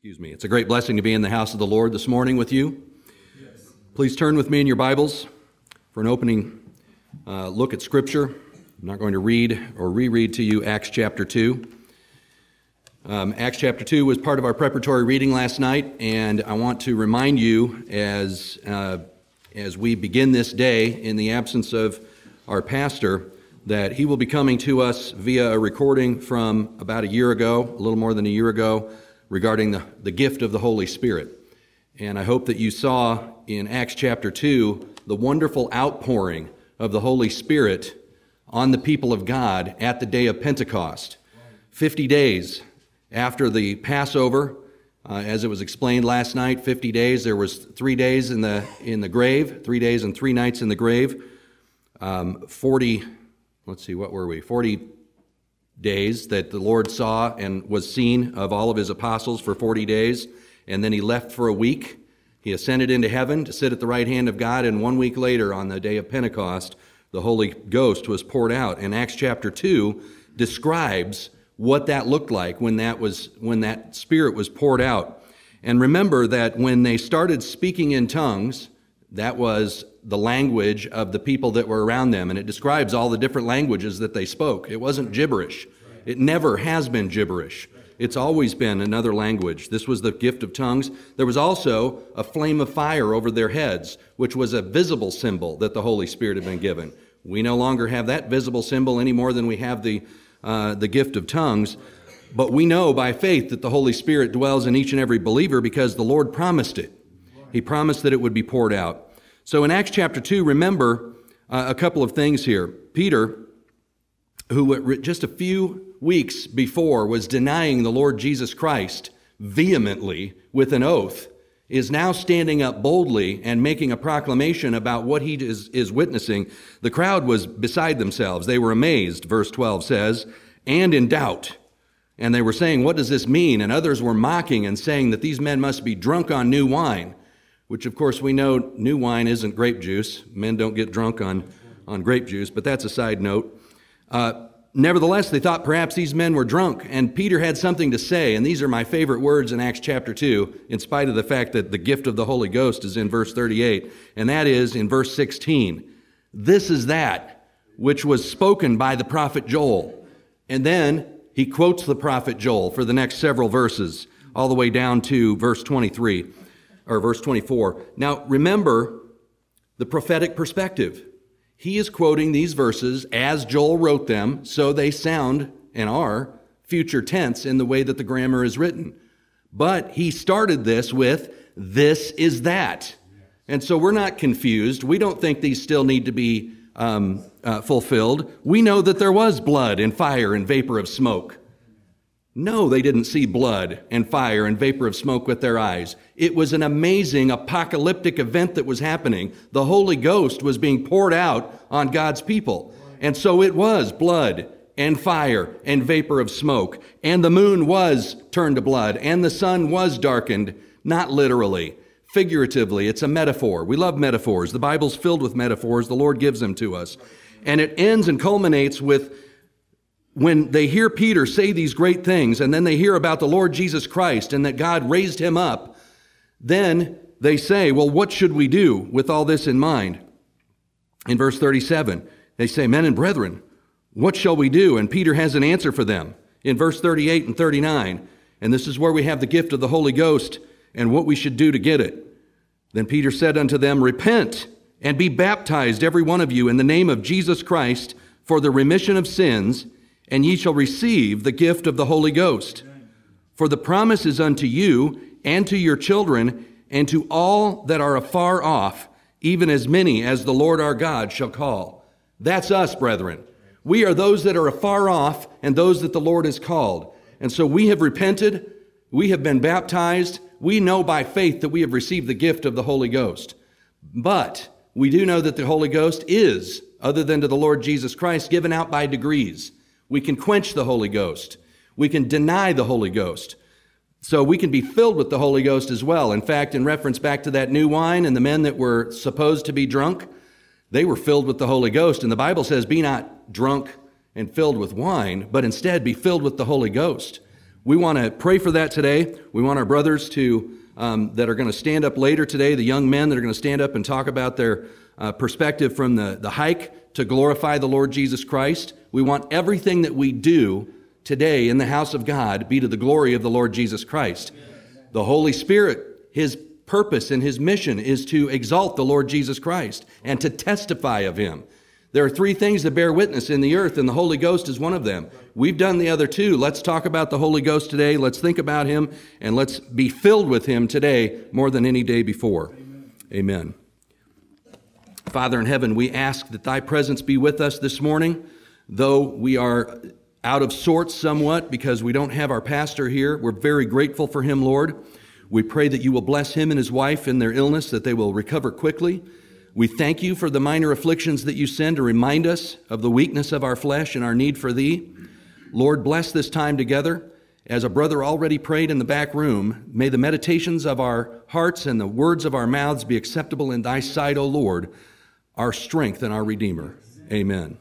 Excuse me. It's a great blessing to be in the house of the Lord this morning with you. Yes. Please turn with me in your Bibles for an opening uh, look at Scripture. I'm not going to read or reread to you Acts chapter 2. Um, Acts chapter 2 was part of our preparatory reading last night, and I want to remind you as, uh, as we begin this day in the absence of our pastor that he will be coming to us via a recording from about a year ago, a little more than a year ago regarding the, the gift of the Holy Spirit. And I hope that you saw in Acts chapter 2 the wonderful outpouring of the Holy Spirit on the people of God at the day of Pentecost. 50 days after the Passover, uh, as it was explained last night, 50 days, there was three days in the, in the grave, three days and three nights in the grave. Um, 40, let's see, what were we? 40 days that the Lord saw and was seen of all of his apostles for 40 days, and then he left for a week. He ascended into heaven to sit at the right hand of God, and one week later, on the day of Pentecost, the Holy Ghost was poured out. And Acts chapter 2 describes what that looked like when that was when that spirit was poured out. And remember that when they started speaking in tongues, that was the language of the people that were around them. And it describes all the different languages that they spoke. It wasn't gibberish, it never has been gibberish. It's always been another language. This was the gift of tongues. There was also a flame of fire over their heads, which was a visible symbol that the Holy Spirit had been given. We no longer have that visible symbol any more than we have the, uh, the gift of tongues. But we know by faith that the Holy Spirit dwells in each and every believer because the Lord promised it. He promised that it would be poured out. So in Acts chapter 2, remember uh, a couple of things here. Peter, who just a few weeks before was denying the Lord Jesus Christ vehemently with an oath, is now standing up boldly and making a proclamation about what he is, is witnessing. The crowd was beside themselves. They were amazed, verse 12 says, and in doubt. And they were saying, What does this mean? And others were mocking and saying that these men must be drunk on new wine which of course we know new wine isn't grape juice. Men don't get drunk on, on grape juice, but that's a side note. Uh, nevertheless, they thought perhaps these men were drunk, and Peter had something to say, and these are my favorite words in Acts chapter 2, in spite of the fact that the gift of the Holy Ghost is in verse 38, and that is in verse 16. This is that which was spoken by the prophet Joel. And then he quotes the prophet Joel for the next several verses, all the way down to verse 23 or verse 24. Now, remember the prophetic perspective. He is quoting these verses as Joel wrote them, so they sound and are future tense in the way that the grammar is written. But he started this with, this is that. And so we're not confused. We don't think these still need to be um, uh, fulfilled. We know that there was blood and fire and vapor of smoke. No, they didn't see blood and fire and vapor of smoke with their eyes. It was an amazing apocalyptic event that was happening. The Holy Ghost was being poured out on God's people. And so it was blood and fire and vapor of smoke. And the moon was turned to blood and the sun was darkened, not literally, figuratively. It's a metaphor. We love metaphors. The Bible's filled with metaphors. The Lord gives them to us. And it ends and culminates with when they hear Peter say these great things and then they hear about the Lord Jesus Christ and that God raised him up, then they say, Well, what should we do with all this in mind? In verse 37, they say, Men and brethren, what shall we do? And Peter has an answer for them in verse 38 and 39. And this is where we have the gift of the Holy Ghost and what we should do to get it. Then Peter said unto them, Repent and be baptized, every one of you, in the name of Jesus Christ for the remission of sins and ye shall receive the gift of the Holy Ghost. For the promise is unto you and to your children and to all that are afar off, even as many as the Lord our God shall call. That's us, brethren. We are those that are afar off and those that the Lord has called. And so we have repented, we have been baptized, we know by faith that we have received the gift of the Holy Ghost. But we do know that the Holy Ghost is, other than to the Lord Jesus Christ, given out by degrees. We can quench the Holy Ghost. We can deny the Holy Ghost. So we can be filled with the Holy Ghost as well. In fact, in reference back to that new wine and the men that were supposed to be drunk, they were filled with the Holy Ghost. And the Bible says, Be not drunk and filled with wine, but instead be filled with the Holy Ghost. we want to pray for that today. We want our brothers to um, that are going to stand up later today, the young men that are going to stand up and talk about their uh, perspective from the, the hike to glorify the Lord Jesus Christ. We want everything that we do today in the house of God be to the glory of the Lord Jesus Christ. The Holy Spirit, His purpose and His mission is to exalt the Lord Jesus Christ and to testify of Him. There are three things that bear witness in the earth, and the Holy Ghost is one of them. We've done the other two. Let's talk about the Holy Ghost today. Let's think about Him, and let's be filled with Him today more than any day before. Amen. Amen. Father in heaven, we ask that Thy presence be with us this morning, though we are out of sorts somewhat because we don't have our pastor here. We're very grateful for him, Lord. We pray that you will bless him and his wife in their illness, that they will recover quickly. We thank you for the minor afflictions that you send to remind us of the weakness of our flesh and our need for thee. Lord, bless this time together. As a brother already prayed in the back room, may the meditations of our hearts and the words of our mouths be acceptable in thy sight, O Lord, our strength and our Redeemer. Amen.